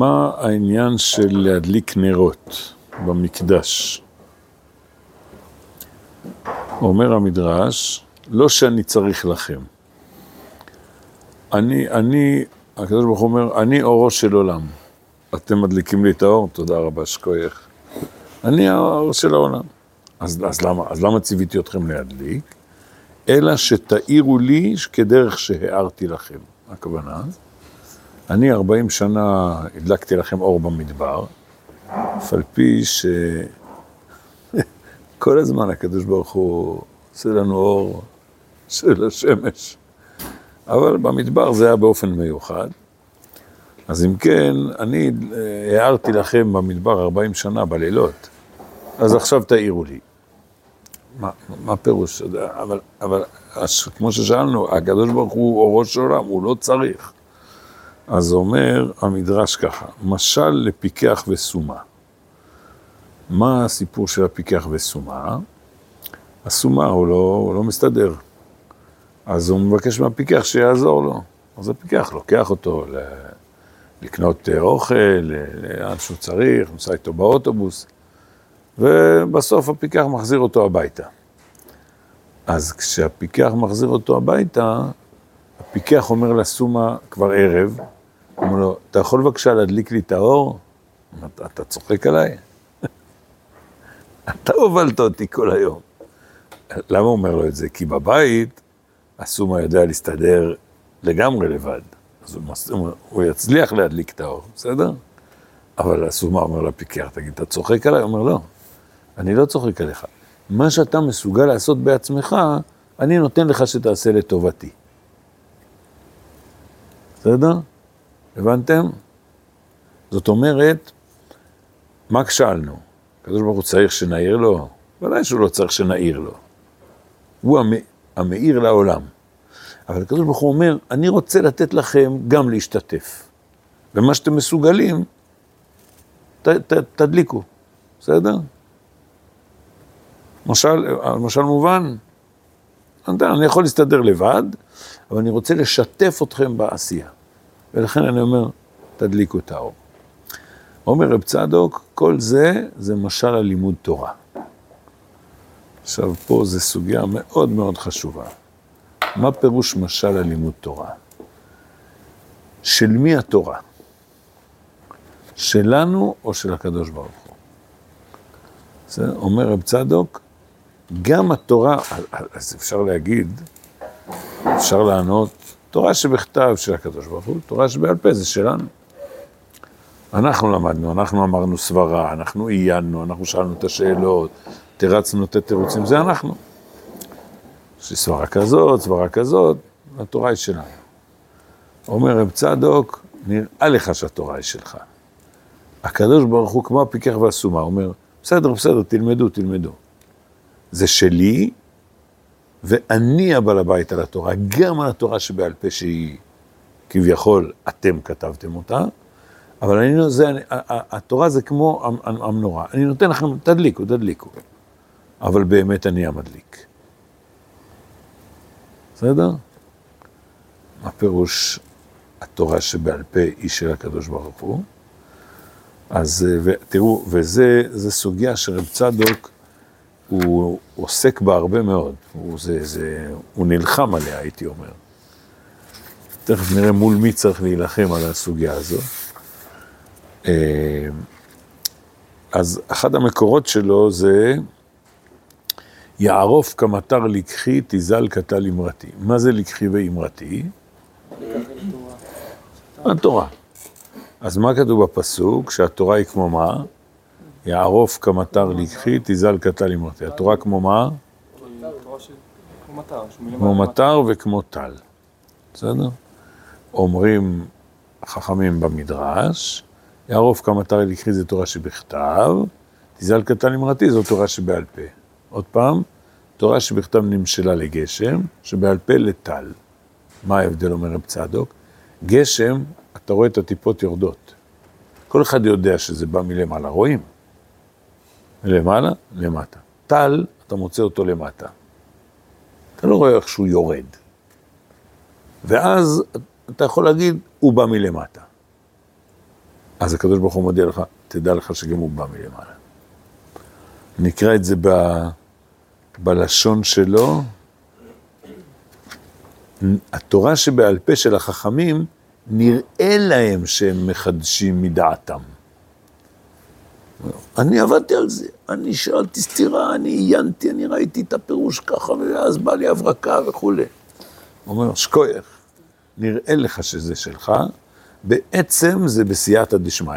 מה העניין של להדליק נרות במקדש? אומר המדרש, לא שאני צריך לכם. אני, אני, הקדוש ברוך הוא אומר, אני אורו של עולם. אתם מדליקים לי את האור, תודה רבה, שכוייך. אני האור של העולם. אז, אז, למה, אז למה ציוויתי אתכם להדליק? אלא שתאירו לי כדרך שהארתי לכם. הכוונה, אני 40 שנה הדלקתי לכם אור במדבר, אף על פי שכל הזמן הקדוש ברוך הוא עושה לנו אור של השמש. אבל במדבר זה היה באופן מיוחד. אז אם כן, אני הערתי לכם במדבר 40 שנה בלילות, אז עכשיו תעירו לי. מה, מה פירוש? אבל, אבל כמו ששאלנו, הקדוש ברוך הוא אורו של עולם, הוא לא צריך. אז אומר המדרש ככה, משל לפיקח וסומה. מה הסיפור של הפיקח וסומה? הסומה הוא לא, הוא לא מסתדר. אז הוא מבקש מהפיקח שיעזור לו. אז הפיקח לוקח אותו ל... לקנות אוכל, לאן שהוא צריך, נוסע איתו באוטובוס. ובסוף הפיקח מחזיר אותו הביתה. אז כשהפיקח מחזיר אותו הביתה, הפיקח אומר לסומה כבר ערב, אומר לו, אתה יכול בבקשה להדליק לי את האור? אתה, אתה צוחק עליי? אתה הובלת אותי כל היום. למה הוא אומר לו את זה? כי בבית הסומה יודע להסתדר לגמרי לבד. אז הוא, הוא יצליח להדליק את האור, בסדר? אבל הסומה אומר לפיקח, תגיד, אתה צוחק עליי? הוא אומר, לא. אני לא צוחק עליך. מה שאתה מסוגל לעשות בעצמך, אני נותן לך שתעשה לטובתי. בסדר? הבנתם? זאת אומרת, מה כשלנו? הקדוש ברוך הוא צריך שנעיר לו? ודאי שהוא לא צריך שנעיר לו. הוא המאיר לעולם. אבל הקדוש ברוך הוא אומר, אני רוצה לתת לכם גם להשתתף. במה שאתם מסוגלים, ת, ת, תדליקו, בסדר? משל, משל מובן, אני יכול להסתדר לבד, אבל אני רוצה לשתף אתכם בעשייה. ולכן אני אומר, תדליקו את האור. אומר רב צדוק, כל זה, זה משל הלימוד תורה. עכשיו, פה זו סוגיה מאוד מאוד חשובה. מה פירוש משל הלימוד תורה? של מי התורה? שלנו או של הקדוש ברוך הוא? זה אומר רב צדוק, גם התורה, אז אפשר להגיד, אפשר לענות, תורה שבכתב של הקדוש ברוך הוא, תורה שבעל פה זה שלנו. אנחנו למדנו, אנחנו אמרנו סברה, אנחנו עיינו, אנחנו שאלנו את השאלות, תרצנו את התירוצים, זה אנחנו. יש לי סברה כזאת, סברה כזאת, התורה היא שלנו. אומר רב צדוק, נראה לך שהתורה היא שלך. הקדוש ברוך הוא כמו הפיקח והסומה, אומר, בסדר, בסדר, תלמדו, תלמדו. זה שלי, ואני הבעל הבית על התורה, גם על התורה שבעל פה שהיא כביכול אתם כתבתם אותה, אבל אני, לא, זה, אני, התורה זה כמו המנורה, אני נותן לכם, תדליקו, תדליקו, אבל באמת אני המדליק. בסדר? מה פירוש התורה שבעל פה היא של הקדוש ברוך הוא? אז תראו, וזה סוגיה שרב צדוק, הוא עוסק בה הרבה מאוד, הוא, זה, זה, הוא נלחם עליה, הייתי אומר. תכף נראה מול מי צריך להילחם על הסוגיה הזו. אה, אז אחד המקורות שלו זה יערוף כמטר לקחי, תזל קטל אמרתי. מה זה לקחי ואמרתי? התורה. אז מה כתוב בפסוק? שהתורה היא כמו מה? יערוף כמטר לקחי, תזל קטל אמרתי. התורה כמו מה? כמו מטר וכמו טל. בסדר? אומרים חכמים במדרש, יערוף כמטר לקחי זה תורה שבכתב, תזל קטל אמרתי זו תורה שבעל פה. עוד פעם, תורה שבכתב נמשלה לגשם, שבעל פה לטל. מה ההבדל, אומר רב צדוק? גשם, אתה רואה את הטיפות יורדות. כל אחד יודע שזה בא מלמעלה, רואים. מלמעלה, למטה. טל, אתה מוצא אותו למטה. אתה לא רואה איך שהוא יורד. ואז אתה יכול להגיד, הוא בא מלמטה. אז הקדוש ברוך הוא מודיע לך, תדע לך שגם הוא בא מלמעלה. נקרא את זה ב, בלשון שלו. התורה שבעל פה של החכמים, נראה להם שהם מחדשים מדעתם. אני עבדתי על זה, אני שאלתי סתירה, אני עיינתי, אני ראיתי את הפירוש ככה, ואז בא לי הברקה וכולי. הוא אומר, שקוייך, נראה לך שזה שלך, בעצם זה בסייעתא דשמיא.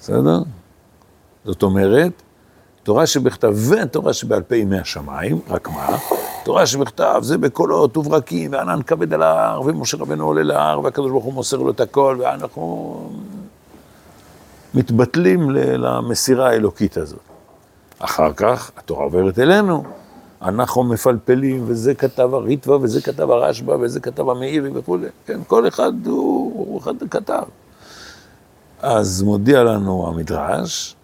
בסדר? זאת אומרת, תורה שבכתב ותורה שבעל פה ימי השמיים, רק מה? תורה שבכתב זה בקולות וברקים, וענן כבד על ההר, ומשה רבנו עולה להר, והקדוש ברוך הוא מוסר לו את הכל, ואנחנו מתבטלים למסירה האלוקית הזאת. אחר כך התורה עוברת אלינו, אנחנו מפלפלים, וזה כתב הריטווה, וזה כתב הרשב"א, וזה כתב המאירי וכולי. כן, כל אחד הוא, הוא אחד כתב. אז מודיע לנו המדרש,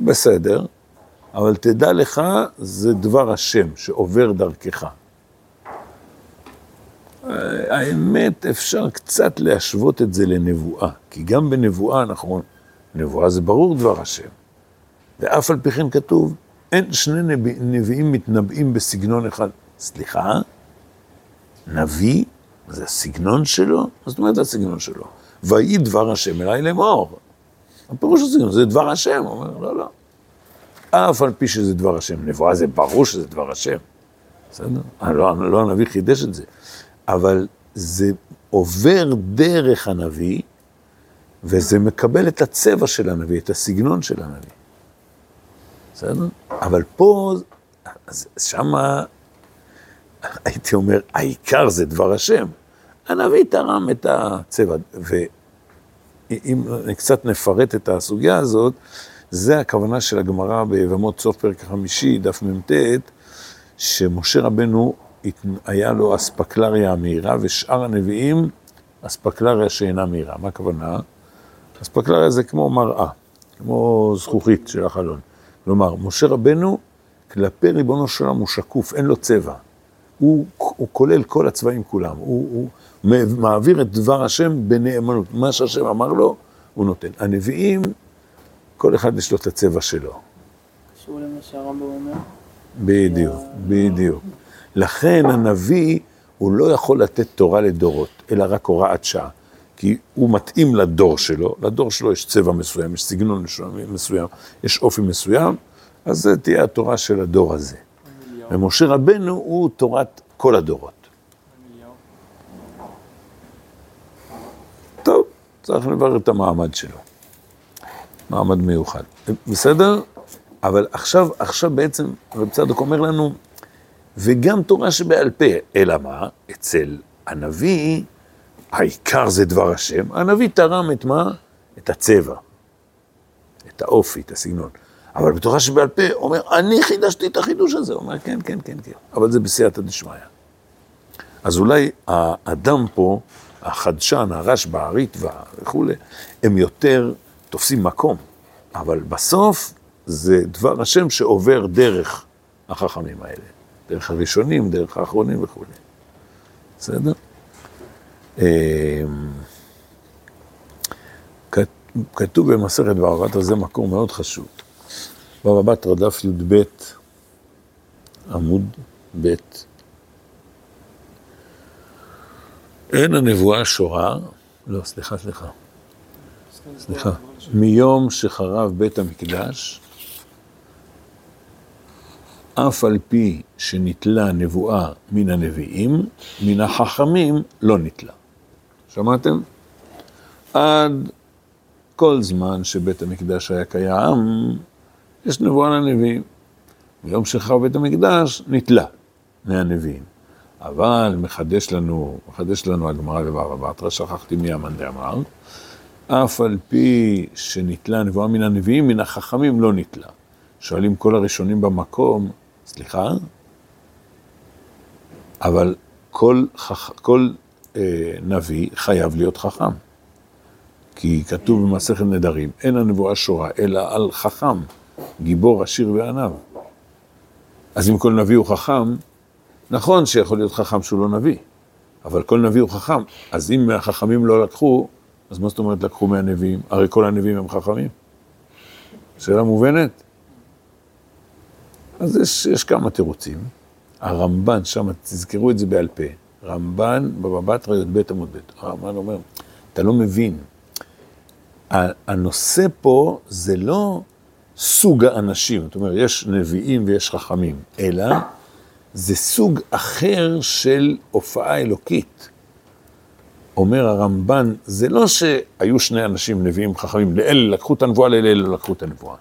בסדר, אבל תדע לך, זה דבר השם שעובר דרכך. האמת, אפשר קצת להשוות את זה לנבואה, כי גם בנבואה, נכון, נבואה זה ברור דבר השם. ואף על פי כן כתוב, אין שני נביא, נביאים מתנבאים בסגנון אחד. סליחה? נביא? זה הסגנון שלו? זאת אומרת הסגנון שלו? ויהי דבר השם אליי לאמור. הפירוש הסגנון זה דבר השם. הוא אומר, לא, לא. אף על פי שזה דבר השם. נבואה זה ברור שזה דבר השם. בסדר? לא, לא הנביא חידש את זה. אבל זה עובר דרך הנביא, וזה מקבל את הצבע של הנביא, את הסגנון של הנביא. בסדר? אבל פה, שמה, הייתי אומר, העיקר זה דבר השם. הנביא תרם את הצבע, ואם קצת נפרט את הסוגיה הזאת, זה הכוונה של הגמרא ביבמות סוף פרק החמישי, דף מ"ט, שמשה רבנו היה לו אספקלריה המהירה, ושאר הנביאים, אספקלריה שאינה מהירה. מה הכוונה? אספקלריה זה כמו מראה, כמו זכוכית של החלון. כלומר, משה רבנו, כלפי ריבונו של עולם הוא שקוף, אין לו צבע. הוא, הוא כולל כל הצבעים כולם, הוא, הוא מעביר את דבר השם בנאמנות. מה שהשם אמר לו, הוא נותן. הנביאים, כל אחד יש לו את הצבע שלו. קשור למה שהרמב"ם אומר? בדיוק, בדיוק. לכן הנביא, הוא לא יכול לתת תורה לדורות, אלא רק הוראת שעה. כי הוא מתאים לדור שלו, לדור שלו יש צבע מסוים, יש סגנון מסוים, יש אופי מסוים, אז זה תהיה התורה של הדור הזה. ומשה רבנו הוא תורת כל הדורות. טוב, צריך לברר את המעמד שלו. מעמד מיוחד. בסדר? אבל עכשיו, עכשיו בעצם רב צדוק אומר לנו, וגם תורה שבעל פה, אלא מה? אצל הנביא העיקר זה דבר השם, הנביא תרם את מה? את הצבע, את האופי, את הסגנון. אבל בתורה שבעל פה אומר, אני חידשתי את החידוש הזה. אומר, כן, כן, כן, כן, אבל זה בסייעתא דשמיא. אז אולי האדם פה, החדשן, הרשב"א, הריטב"א וכולי, הם יותר תופסים מקום, אבל בסוף זה דבר השם שעובר דרך החכמים האלה, דרך הראשונים, דרך האחרונים וכולי. בסדר? אמ, כתוב במסכת בבא בתרא, זה מקור מאוד חשוב. בבא בתרא דף י"ב, עמוד ב', אין הנבואה שורה, לא, סליחה, סליחה, סליחה, מיום שחרב בית המקדש, אף על פי שנתלה נבואה מן הנביאים, מן החכמים לא נתלה. שמעתם? עד כל זמן שבית המקדש היה קיים, יש נבואה לנביאים. ביום שחרר בית המקדש, נתלה מהנביאים. אבל מחדש לנו, מחדש לנו הגמרא בבבא בתרא, שכחתי מי המאן דאמר, אף על פי שנתלה נבואה מן הנביאים, מן החכמים לא נתלה. שואלים כל הראשונים במקום, סליחה? אבל כל, חכ... כל נביא חייב להיות חכם. כי כתוב במסכת נדרים, אין הנבואה שורה, אלא על חכם, גיבור, עשיר ועניו. אז אם כל נביא הוא חכם, נכון שיכול להיות חכם שהוא לא נביא, אבל כל נביא הוא חכם. אז אם החכמים לא לקחו, אז מה זאת אומרת לקחו מהנביאים? הרי כל הנביאים הם חכמים. שאלה מובנת? אז יש, יש כמה תירוצים. הרמב"ן, שם תזכרו את זה בעל פה, רמב"ן בבא בתרא י"ב עמוד ב', הרמב"ן אומר, אתה לא מבין, הנושא פה זה לא סוג האנשים, זאת אומרת, יש נביאים ויש חכמים, אלא זה סוג אחר של הופעה אלוקית. אומר הרמב"ן, זה לא שהיו שני אנשים נביאים חכמים, לאלה לקחו את הנבואה, לאלה לא לקחו את הנבואה.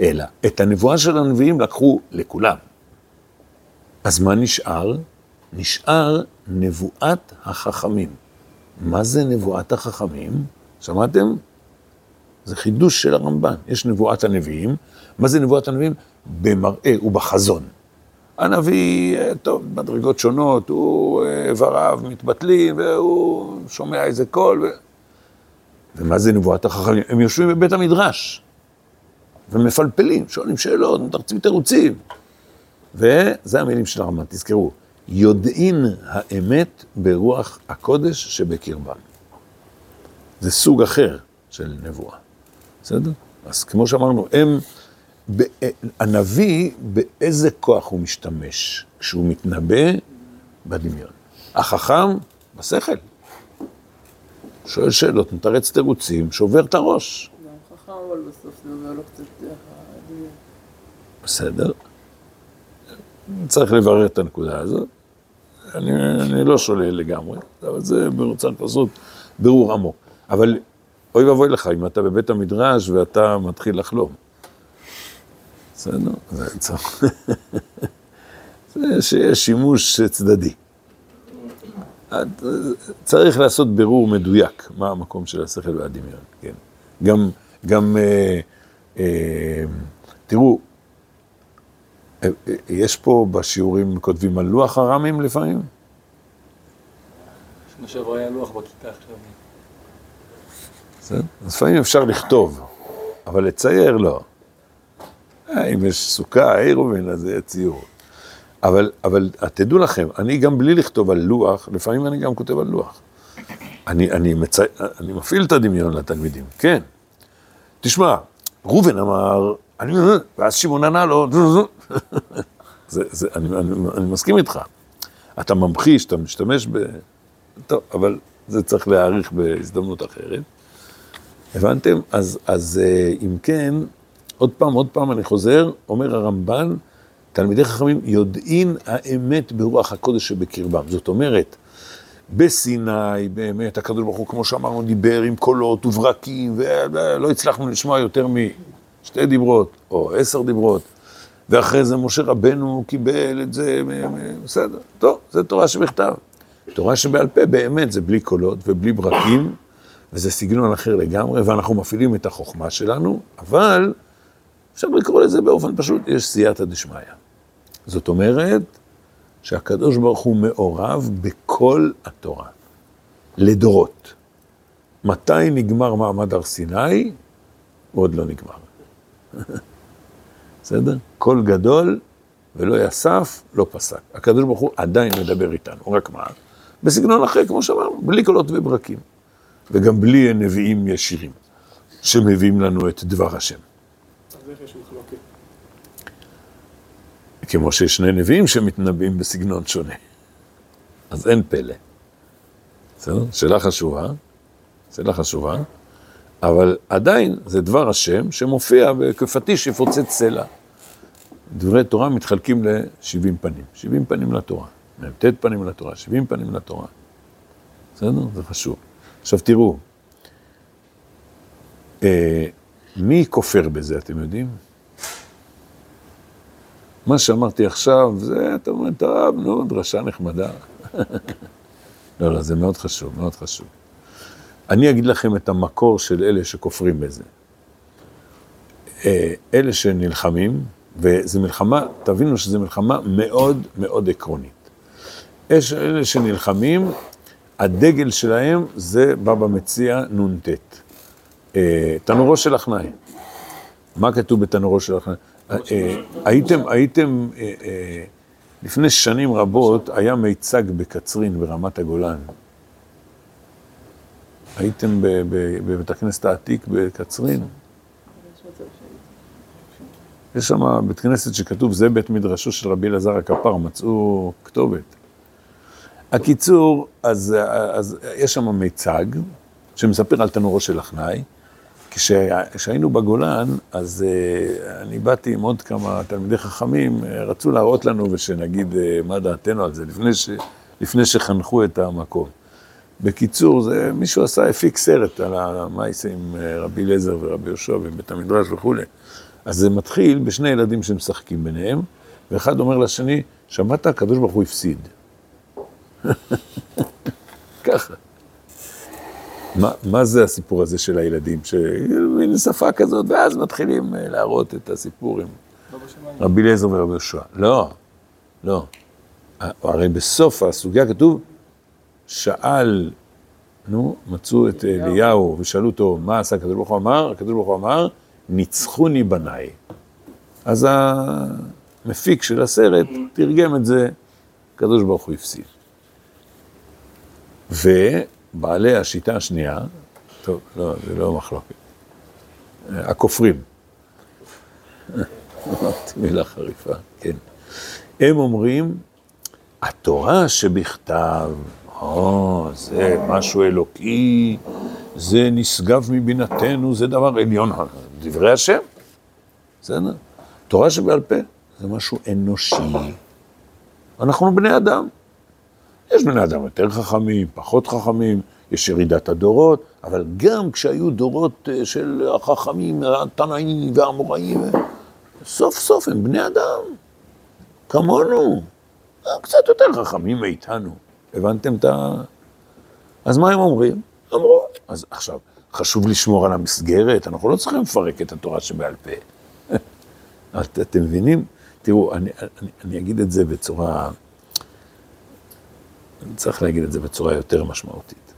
אלא, את הנבואה של הנביאים לקחו לכולם. אז מה נשאר? נשאר נבואת החכמים. מה זה נבואת החכמים? שמעתם? זה חידוש של הרמב"ן. יש נבואת הנביאים. מה זה נבואת הנביאים? במראה ובחזון. הנביא, טוב, מדרגות שונות, הוא איבריו מתבטלים, והוא שומע איזה קול. ו... ומה זה נבואת החכמים? הם יושבים בבית המדרש, ומפלפלים, שואלים שאלות, מתרצים תירוצים. וזה המילים של הרמב"ן, תזכרו, יודעין האמת ברוח הקודש שבקרבם. זה סוג אחר של נבואה, בסדר? אז כמו שאמרנו, הם, הנביא, באיזה כוח הוא משתמש כשהוא מתנבא? בדמיון. החכם, בשכל. שואל שאלות, מתרץ תירוצים, שובר את הראש. גם חכם, אבל בסוף זה עובר לו קצת דמיון. בסדר. צריך לברר את הנקודה הזאת. אני, אני לא שולל לגמרי, אבל זה צריך לעשות בירור עמוק. אבל אוי ואבוי לך אם אתה בבית המדרש ואתה מתחיל לחלום. בסדר? זה שיש שימוש צדדי. צריך לעשות בירור מדויק מה המקום של השכל והדמיון, כן. גם, גם, אה, אה, תראו, יש פה בשיעורים, כותבים על לוח הרמים לפעמים? שנה שעברה היה לוח בכיתה עכשיו. בסדר? אז לפעמים אפשר לכתוב, אבל לצייר לא. אה, אם יש סוכה, עירובין, אז זה ציור. אבל, אבל תדעו לכם, אני גם בלי לכתוב על לוח, לפעמים אני גם כותב על לוח. אני, אני, מצי... אני מפעיל את הדמיון לתלמידים, כן. תשמע, ראובן אמר, אני, ואז שמעון ענה לו, זה, זה, אני, אני, אני מסכים איתך. אתה ממחיש, אתה משתמש ב... טוב, אבל זה צריך להעריך בהזדמנות אחרת. הבנתם? אז, אז אה, אם כן, עוד פעם, עוד פעם אני חוזר, אומר הרמב"ן, תלמידי חכמים יודעין האמת ברוח הקודש שבקרבם. זאת אומרת, בסיני, באמת, הקדוש ברוך הוא, כמו שאמרנו, דיבר עם קולות וברקים, ולא הצלחנו לשמוע יותר משתי דיברות, או עשר דיברות, ואחרי זה משה רבנו קיבל את זה, בסדר, טוב, זה תורה שבכתב. תורה שבעל פה באמת זה בלי קולות ובלי ברקים, וזה סגנון אחר לגמרי, ואנחנו מפעילים את החוכמה שלנו, אבל אפשר לקרוא לזה באופן פשוט, יש סייעתא דשמיא. זאת אומרת שהקדוש ברוך הוא מעורב בכל התורה, לדורות. מתי נגמר מעמד הר סיני? עוד לא נגמר. בסדר? קול גדול ולא יסף, לא פסק. הקדוש ברוך הוא עדיין מדבר איתנו, רק מה? בסגנון אחר, כמו שאמרנו, בלי קולות וברקים. וגם בלי נביאים ישירים, שמביאים לנו את דבר השם. כמו שיש שני נביאים שמתנבאים בסגנון שונה. אז אין פלא. בסדר? שאלה חשובה, שאלה חשובה, אבל עדיין זה דבר השם שמופיע כפטיש יפוצץ סלע. דברי תורה מתחלקים ל-70 פנים, 70 פנים לתורה, מ"ט פנים לתורה, 70 פנים לתורה. בסדר? זה חשוב. עכשיו תראו, אה, מי כופר בזה, אתם יודעים? מה שאמרתי עכשיו, זה, אתה אומר, טוב, נו, דרשה נחמדה. לא, לא, זה מאוד חשוב, מאוד חשוב. אני אגיד לכם את המקור של אלה שכופרים בזה. אה, אלה שנלחמים, וזו מלחמה, תבינו שזו מלחמה מאוד מאוד עקרונית. יש אלה שנלחמים, הדגל שלהם זה בבא מציע נ"ט. אה, תנורו של אחנאי. מה כתוב בתנורו של אחנאי? אה, הייתם, הייתם, אה, לפני שנים רבות היה מיצג בקצרין ברמת הגולן. הייתם בבית הכנסת העתיק בקצרין? יש שם בית כנסת שכתוב, זה בית מדרשו של רבי אלעזר הכפר, מצאו כתובת. הקיצור, אז, אז יש שם מיצג שמספר על תנורו של אחנאי. כשה- כשהיינו בגולן, אז אה, אני באתי עם עוד כמה תלמידי חכמים, אה, רצו להראות לנו ושנגיד אה, מה דעתנו על זה, לפני, ש, לפני שחנכו את המקום. בקיצור, זה, מישהו עשה, הפיק סרט על המעשה עם רבי אליעזר ורבי יהושע ובית המדרש וכולי. אז זה מתחיל בשני ילדים שמשחקים ביניהם, ואחד אומר לשני, שמעת, הקדוש ברוך הוא הפסיד. ככה. מה, מה זה הסיפור הזה של הילדים? שמין שפה כזאת, ואז מתחילים אה, להראות את הסיפור עם לא. רבי אליעזר ורבי יהושע. לא, לא. הרי בסוף הסוגיה כתוב, שאל, נו, מצאו את אליהו ושאלו אותו, מה עשה הקדוש ברוך הוא אמר? הקדוש ברוך הוא אמר, ניצחוני בניי. אז המפיק של הסרט תרגם את זה, הקדוש ברוך הוא הפסיד. ובעלי השיטה השנייה, טוב, לא, זה לא מחלוקת, הכופרים. אמרתי מילה חריפה, כן. הם אומרים, התורה שבכתב, או, זה משהו אלוקי, זה נשגב מבינתנו, זה דבר עליון, דברי השם, בסדר? תורה שבעל פה זה משהו אנושי. אנחנו בני אדם. יש בני אדם יותר חכמים, פחות חכמים, יש ירידת הדורות, אבל גם כשהיו דורות אה, של החכמים, התנאים והאמוראים, סוף סוף הם בני אדם, כמונו, אה, קצת יותר חכמים מאיתנו. הבנתם את ה... אז מה הם אומרים? אמרו, אז עכשיו, חשוב לשמור על המסגרת, אנחנו לא צריכים לפרק את התורה שבעל פה. את- אתם מבינים? תראו, אני, אני, אני אגיד את זה בצורה... אני צריך להגיד את זה בצורה יותר משמעותית.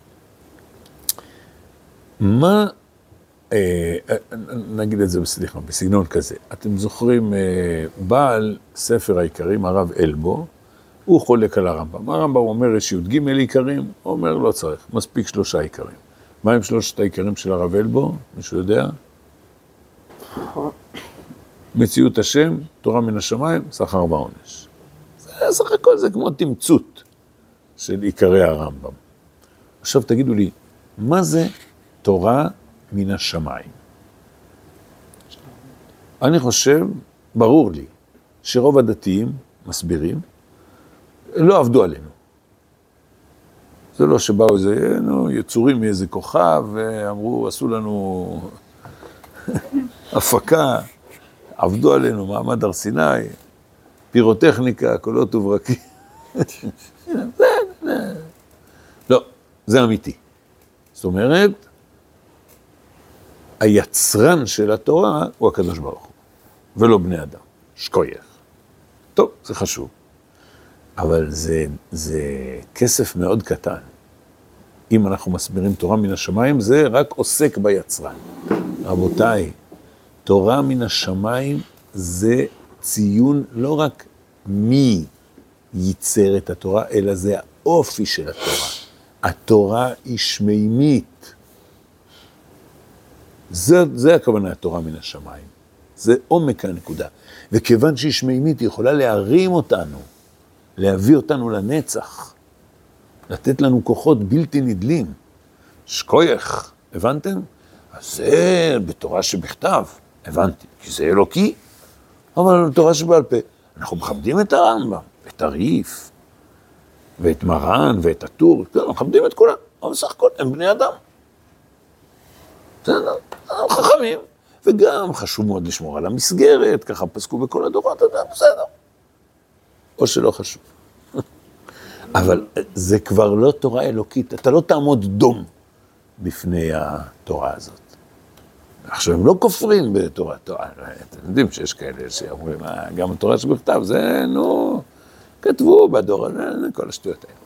מה, אה, אה, נגיד את זה, סליחה, בסגנון כזה. אתם זוכרים, אה, בעל ספר העיקרים, הרב אלבו, הוא חולק על הרמב"ם. הרמב"ם אומר, יש י"ג עיקרים, הוא אומר, לא צריך, מספיק שלושה עיקרים. מה עם שלושת העיקרים של הרב אלבו? מישהו יודע? מציאות השם, תורה מן השמיים, שכר ועונש. זה סך הכל זה כמו תמצות של עיקרי הרמב"ם. עכשיו תגידו לי, מה זה תורה מן השמיים? אני חושב, ברור לי, שרוב הדתיים מסבירים, לא עבדו עלינו. זה לא שבאו איזה, נו, יצורים מאיזה כוכב, ואמרו, עשו לנו הפקה, עבדו עלינו, מעמד הר סיני, פירוטכניקה, קולות וברקים. לא, זה אמיתי. זאת אומרת, היצרן של התורה הוא הקדוש ברוך הוא, ולא בני אדם, שקוייך. טוב, זה חשוב, אבל זה, זה כסף מאוד קטן. אם אנחנו מסבירים תורה מן השמיים, זה רק עוסק ביצרן. רבותיי, תורה מן השמיים זה ציון לא רק מי ייצר את התורה, אלא זה האופי של התורה. התורה היא שמימית. זה, זה הכוונה התורה מן השמיים. זה עומק הנקודה. וכיוון שהיא שמימית, היא יכולה להרים אותנו, להביא אותנו לנצח, לתת לנו כוחות בלתי נדלים. שקוייך, הבנתם? אז זה בתורה שבכתב, הבנתי, כי זה אלוקי, אבל בתורה שבעל פה, אנחנו מכבדים את הרמב"ם, את הריף, ואת מרן, ואת הטור, כן, אנחנו מכבדים את כולם, אבל בסך הכל הם בני אדם. בסדר, חכמים, וגם חשוב מאוד לשמור על המסגרת, ככה פסקו בכל הדורות, אתה יודע, בסדר. או שלא חשוב. אבל זה כבר לא תורה אלוקית, אתה לא תעמוד דום בפני התורה הזאת. עכשיו, הם לא כופרים בתורה, תורה, אתם יודעים שיש כאלה שאומרים, "אה, גם התורה שבכתב, זה, נו, כתבו בדור כל השטויות האלה.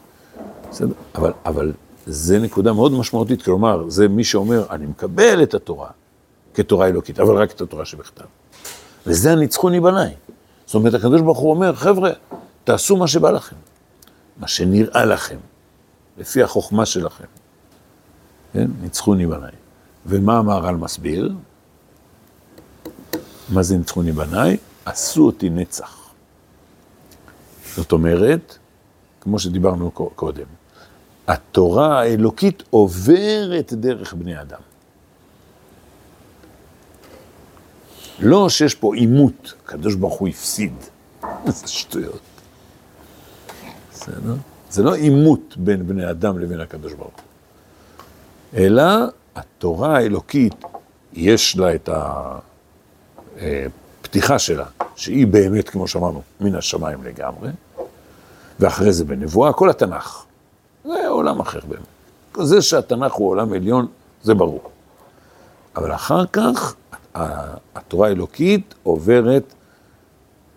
בסדר, אבל, אבל זה נקודה מאוד משמעותית, כלומר, זה מי שאומר, אני מקבל את התורה כתורה אלוקית, אבל רק את התורה שבכתב. וזה הניצחוני בניי. זאת אומרת, הקדוש ברוך הוא אומר, חבר'ה, תעשו מה שבא לכם, מה שנראה לכם, לפי החוכמה שלכם. כן? ניצחוני בניי. ומה המהר"ל מסביר? מה זה ניצחוני בניי? עשו אותי נצח. זאת אומרת, כמו שדיברנו קודם, התורה האלוקית עוברת דרך בני אדם. לא שיש פה עימות, הקדוש ברוך הוא הפסיד. איזה שטויות. בסדר? זה לא עימות בין בני אדם לבין הקדוש ברוך הוא. אלא התורה האלוקית, יש לה את הפתיחה שלה, שהיא באמת, כמו שאמרנו, מן השמיים לגמרי, ואחרי זה בנבואה, כל התנ"ך. זה עולם אחר באמת. זה שהתנ"ך הוא עולם עליון, זה ברור. אבל אחר כך, התורה האלוקית עוברת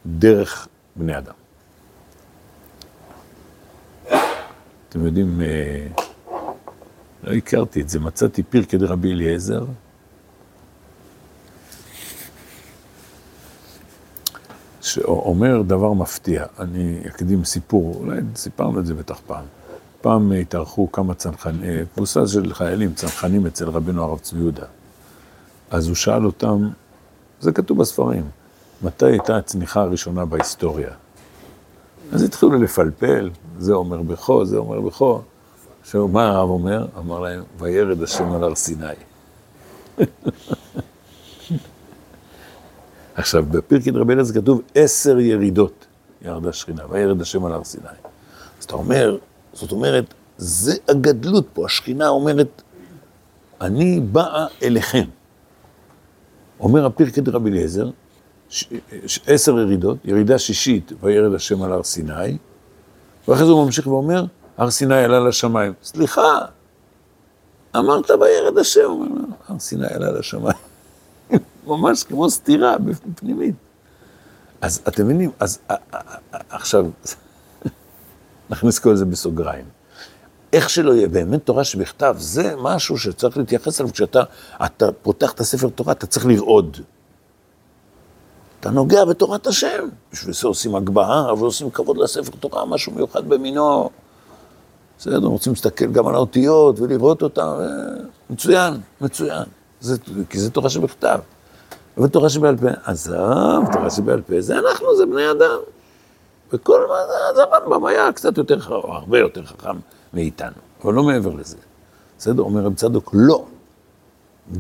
דרך בני אדם. אתם יודעים, אה, לא הכרתי את זה, מצאתי פרקי דרבי אליעזר. שאומר דבר מפתיע. אני אקדים סיפור, אולי סיפרנו את זה בטח פעם. פעם התארחו כמה צנחנים, אה, קבוצה של חיילים, צנחנים אצל רבינו הרב צבי יהודה. אז הוא שאל אותם, זה כתוב בספרים, מתי הייתה הצניחה הראשונה בהיסטוריה? אז התחילו לפלפל, זה אומר בכו, זה אומר בכו. עכשיו, מה הרב אומר? אמר להם, וירד השם על הר סיני. עכשיו, בפרקין רבי אליעזר כתוב עשר ירידות ירדה שכינה, וירד השם על הר סיני. אז אתה אומר, זאת אומרת, זה הגדלות פה, השכינה אומרת, אני באה אליכם. אומר הפרקי דרבי אליעזר, עשר ירידות, ירידה שישית, וירד השם על הר סיני, ואחרי זה הוא ממשיך ואומר, הר סיני עלה לשמיים. סליחה, אמרת וירד השם, הוא אומר, הר סיני עלה לשמיים. ממש כמו סתירה פנימית. אז אתם מבינים, אז עכשיו, נכניס כל זה בסוגריים. איך שלא יהיה, באמת תורה שבכתב, זה משהו שצריך להתייחס אליו כשאתה אתה פותח את הספר תורה, אתה צריך לרעוד. אתה נוגע בתורת השם. בשביל זה עושים הגבהה ועושים כבוד לספר תורה, משהו מיוחד במינו. בסדר, רוצים להסתכל גם על האותיות ולראות אותן, אה, מצוין, מצוין. זה, כי זה תורה שבכתב. אבל תורה שבעל פה, עזוב, תורה שבעל פה, זה אנחנו, זה בני אדם. וכל מה זה, אז הרמב"ם היה קצת יותר, הרבה יותר חכם מאיתנו, אבל לא מעבר לזה. בסדר? אומר רב צדוק, לא.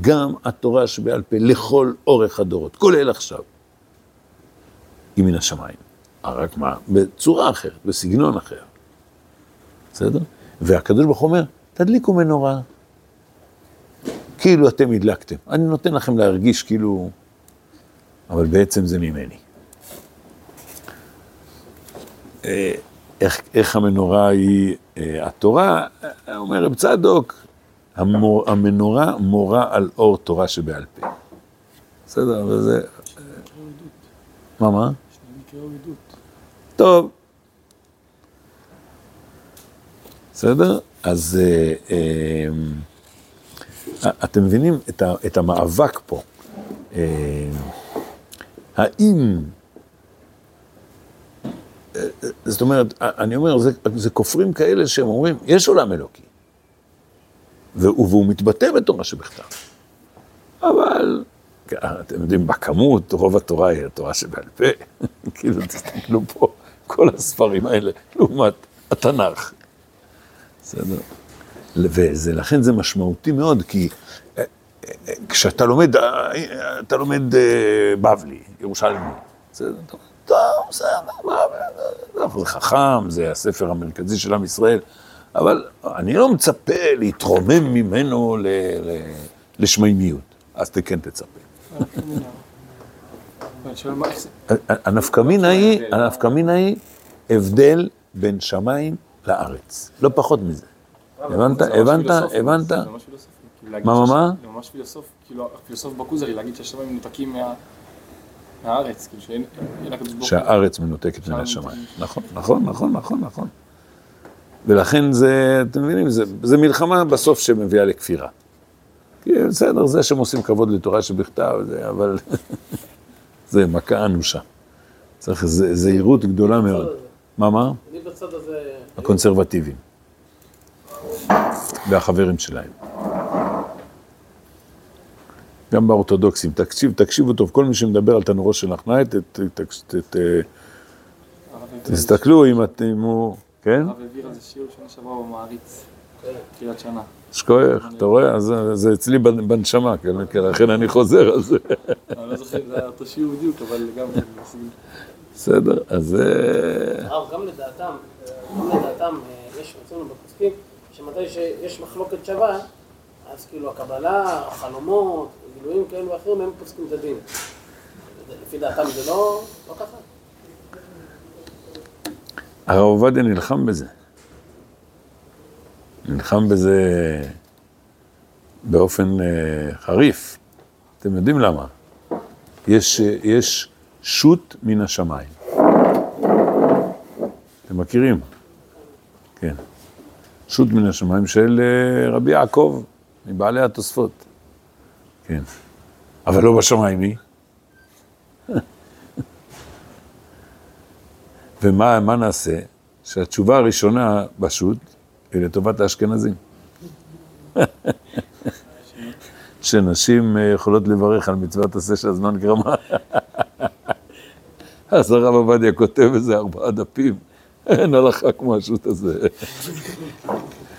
גם התורה שבעל פה לכל אורך הדורות, כולל עכשיו, היא מן השמיים. רק מה? בצורה אחרת, בסגנון אחר. בסדר? והקדוש ברוך אומר, תדליקו מנורה. כאילו אתם הדלקתם. אני נותן לכם להרגיש כאילו... אבל בעצם זה ממני. אה, איך, איך המנורה היא אה, התורה? אומר רב צדוק, המור, המנורה מורה על אור תורה שבעל פה. בסדר, אבל זה... מה, מה? טוב. בסדר? אז אה, אה, אתם מבינים את, ה, את המאבק פה. אה, האם, אה, זאת אומרת, אני אומר, זה, זה כופרים כאלה שהם אומרים, יש עולם אלוקי, והוא מתבטא בתורה שבכתב. אבל, אתם יודעים, בכמות, רוב התורה היא התורה שבעל פה. כאילו, תסתכלו פה, כל הספרים האלה, לעומת התנ"ך. בסדר? ולכן זה משמעותי מאוד, כי אה, אה, כשאתה לומד, אה, אתה לומד בבלי, ירושלמי, בסדר? טוב, בסדר, זה חכם, זה הספר המרכזי של עם ישראל, אבל אני לא מצפה להתרומם ממנו לשמימיות, אז כן תצפה. הנפקמינה היא, הנפקמינה היא הבדל בין שמיים לארץ, לא פחות מזה. הבנת? הבנת? הבנת? מה, מה, מה? זה ממש פילוסוף, כאילו, הפילוסוף בקוזרי, להגיד שהשמיים מנותקים מהארץ, כאילו שאין ברוך. שהארץ מנותקת מן השמיים. נכון, נכון, נכון, נכון, נכון. ולכן זה, אתם מבינים, זה מלחמה בסוף שמביאה לכפירה. בסדר, זה שהם עושים כבוד לתורה שבכתב, אבל זה מכה אנושה. צריך זהירות גדולה מאוד. מה, מה? אני בצד הזה... הקונסרבטיבים. והחברים שלהם. גם באורתודוקסים. תקשיב, תקשיבו טוב, כל מי שמדבר על תנורו של נחנאי, העביר- תסתכלו אם את- אם הוא, כן? הרב העביר על זה שיעור שנה שעברה במעריץ, קריית שנה. שכוייך, אתה רואה? אז זה- אצלי בנ- בנשמה, כן, כן, לכן אני חוזר על זה. אני לא זוכר זה היה אותו שיעור בדיוק, אבל גם כן. בסדר, אז אה. הרב, גם לדעתם, גם לדעתם, אה, יש אצלנו בפוסקים, שמתי שיש מחלוקת שווה, אז כאילו הקבלה, החלומות, גילויים כאלו ואחרים, הם פוסקים את הדין. לפי דעתם זה לא, לא ככה? הרב עובדיה נלחם בזה. נלחם בזה באופן אה, חריף. אתם יודעים למה? יש, אה, יש שו"ת מן השמיים. אתם מכירים? כן. שו"ת מן השמיים של אה, רבי יעקב, מבעלי התוספות. כן. אבל לא בשמיים היא. ומה מה נעשה? שהתשובה הראשונה בשו"ת היא לטובת האשכנזים. שנשים אה, יכולות לברך על מצוות עשה של הזמן גרמה. אז הרב עובדיה כותב איזה ארבעה דפים, אין הלכה כמו השו"ת הזה.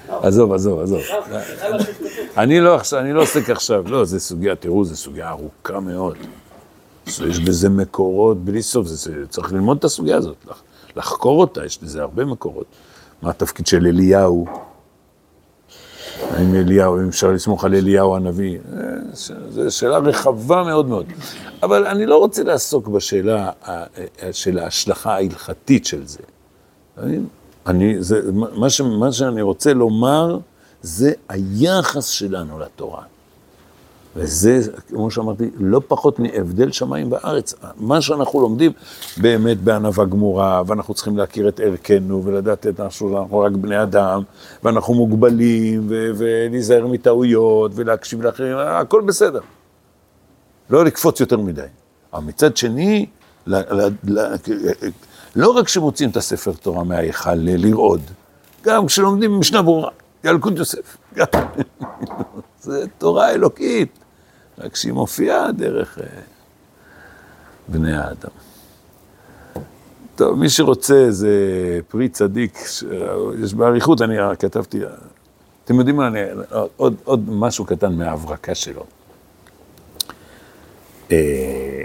עזוב, עזוב, עזוב. אני לא אני לא עוסק עכשיו, לא, זה סוגיה, תראו, זו סוגיה ארוכה מאוד. יש בזה מקורות בלי סוף, צריך ללמוד את הסוגיה הזאת, לח, לחקור אותה, יש לזה הרבה מקורות. מה התפקיד של אליהו? האם אליהו, אם אפשר לסמוך על אליהו הנביא? אה, זו שאלה רחבה מאוד מאוד. אבל אני לא רוצה לעסוק בשאלה ה- ה- של ההשלכה ההלכתית של זה. אני, זה, מה, ש, מה שאני רוצה לומר, זה היחס שלנו לתורה. וזה, כמו שאמרתי, לא פחות מהבדל שמיים וארץ. מה שאנחנו לומדים באמת בענווה גמורה, ואנחנו צריכים להכיר את ערכנו ולדעת את אנחנו, שאנחנו רק בני אדם, ואנחנו מוגבלים, ולהיזהר מטעויות, ולהקשיב לאחרים, הכל בסדר. לא לקפוץ יותר מדי. אבל מצד שני, ל- ל- ל- לא רק שמוצאים את הספר תורה מההיכל לרעוד, גם כשלומדים משנה ברורה, ילקוט יוסף. זה תורה אלוקית, רק שהיא מופיעה דרך אה, בני האדם. טוב, מי שרוצה איזה פרי צדיק, ש- יש באריכות, אני כתבתי, אתם יודעים מה, אני, עוד, עוד משהו קטן מההברקה שלו. אה,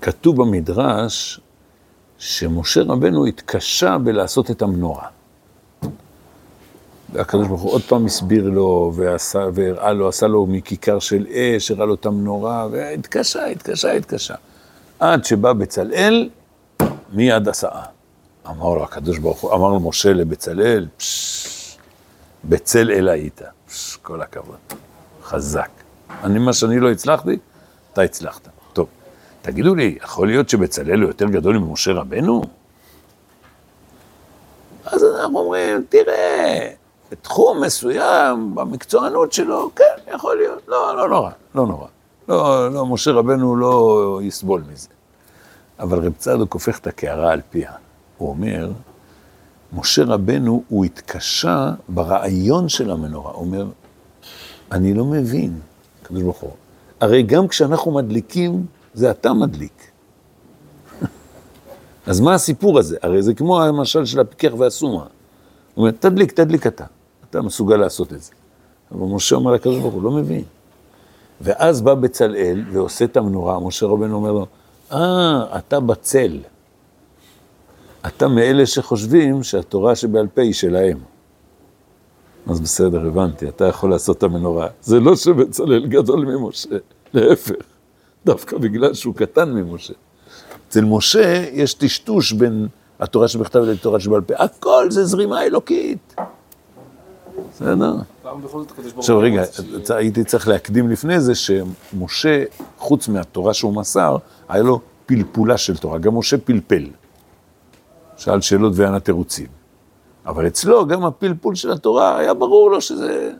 כתוב במדרש שמשה רבנו התקשה בלעשות את המנורה. והקדוש ברוך הוא עוד פעם הסביר לו, ועשה, והראה לו, עשה לו מכיכר של אש, הראה לו את המנורה, והתקשה, התקשה, התקשה. עד שבא בצלאל, מיד עשאה. אמר לו הקדוש ברוך הוא, אמר לו משה לבצלאל, פשש, בצל אל היית. כל הכבוד. חזק. אני, מה שאני לא הצלחתי, אתה הצלחת. טוב, תגידו לי, יכול להיות שבצלאל הוא יותר גדול ממשה רבנו? אז אנחנו אומרים, תראה, בתחום מסוים, במקצוענות שלו, כן, יכול להיות, לא, לא נורא, לא נורא. לא, לא, משה רבנו לא יסבול מזה. אבל רב צדוק הופך את הקערה על פיה. הוא אומר, משה רבנו, הוא התקשה ברעיון של המנורה. הוא אומר, אני לא מבין, הקדוש ברוך הוא. הרי גם כשאנחנו מדליקים, זה אתה מדליק. אז מה הסיפור הזה? הרי זה כמו המשל של הפיקח והסומה. הוא אומר, תדליק, תדליק אתה. אתה מסוגל לעשות את זה. אבל משה אומר לקדוש ברוך הוא, לא מבין. ואז בא בצלאל ועושה את המנורה, משה רבנו אומר לו, אה, אתה בצל. אתה מאלה שחושבים שהתורה שבעל פה היא שלהם. אז בסדר, הבנתי, אתה יכול לעשות את המנורה. זה לא שבצלאל גדול ממשה, להפך, דווקא בגלל שהוא קטן ממשה. אצל משה יש טשטוש בין התורה שבכתב לתורה שבעל פה, הכל זה זרימה אלוקית. בסדר? עכשיו רגע, הייתי צריך להקדים לפני זה שמשה, חוץ מהתורה שהוא מסר, היה לו פלפולה של תורה, גם משה פלפל. שאל שאלות וענה תירוצים. אבל אצלו גם הפלפול של התורה, היה ברור לו שזה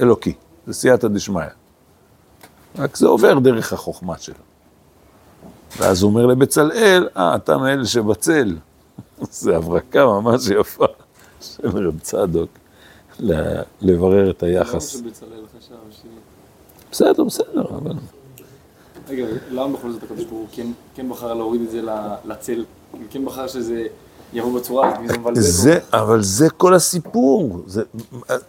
אלוקי, זה סייעתא דשמיא. רק זה עובר דרך החוכמה שלו. ואז הוא אומר לבצלאל, אה, אתה מאלה שבצל. זה הברקה ממש יפה של רב צדוק, לברר את היחס. ש... בסדר, בסדר, אבל... רגע, למה בכל זאת הקדוש ברוך הוא כן- כן בחר להוריד את זה לצל? כן בחר שזה יבוא בצורה הזאת, מי זה מבלבל? זה, אבל זה כל הסיפור. זה,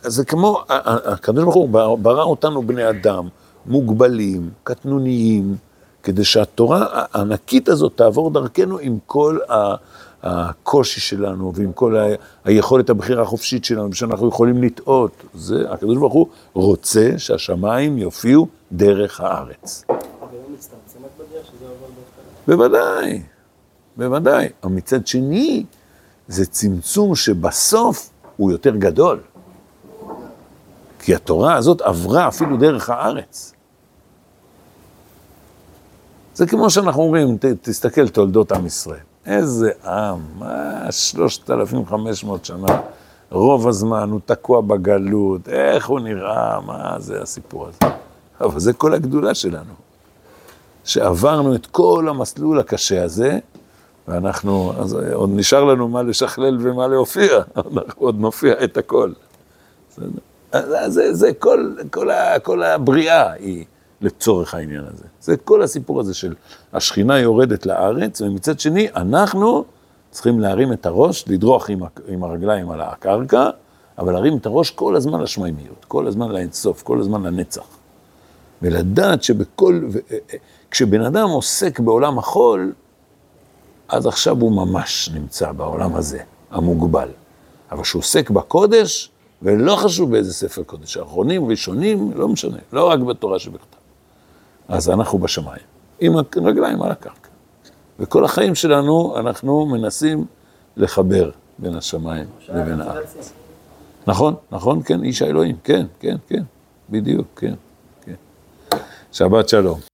זה כמו, הקדוש ברוך הוא ברא אותנו בני אדם, מוגבלים, קטנוניים, כדי שהתורה הענקית הזאת תעבור דרכנו עם כל ה- הקושי שלנו ועם כל ה- היכולת הבחירה החופשית שלנו, ושאנחנו יכולים לטעות. זה, הקדוש ברוך הוא רוצה שהשמיים יופיעו דרך הארץ. בוודאי, בוודאי. אבל מצד שני, זה צמצום שבסוף הוא יותר גדול. כי התורה הזאת עברה אפילו דרך הארץ. זה כמו שאנחנו אומרים, ת, תסתכל תולדות עם ישראל. איזה עם, מה, 3,500 שנה, רוב הזמן הוא תקוע בגלות, איך הוא נראה, מה זה הסיפור הזה. אבל זה כל הגדולה שלנו. שעברנו את כל המסלול הקשה הזה, ואנחנו, אז עוד נשאר לנו מה לשכלל ומה להופיע, אנחנו עוד נופיע את הכל. אז זה, זה כל, כל, ה, כל הבריאה היא לצורך העניין הזה. זה כל הסיפור הזה של השכינה יורדת לארץ, ומצד שני, אנחנו צריכים להרים את הראש, לדרוך עם, עם הרגליים על הקרקע, אבל להרים את הראש כל הזמן לשמיימיות, כל הזמן לאינסוף, כל הזמן לנצח. ולדעת שבכל, ו- כשבן אדם עוסק בעולם החול, אז עכשיו הוא ממש נמצא בעולם הזה, המוגבל. אבל כשהוא עוסק בקודש, ולא חשוב באיזה ספר קודש, אחרונים, ראשונים, לא משנה, לא רק בתורה שבכתב. אז אנחנו בשמיים, עם הרגליים על הקרקע. וכל החיים שלנו, אנחנו מנסים לחבר בין השמיים לבין הארץ. נכון, נכון, כן, איש האלוהים, כן, כן, כן, בדיוק, כן, כן. שבת שלום.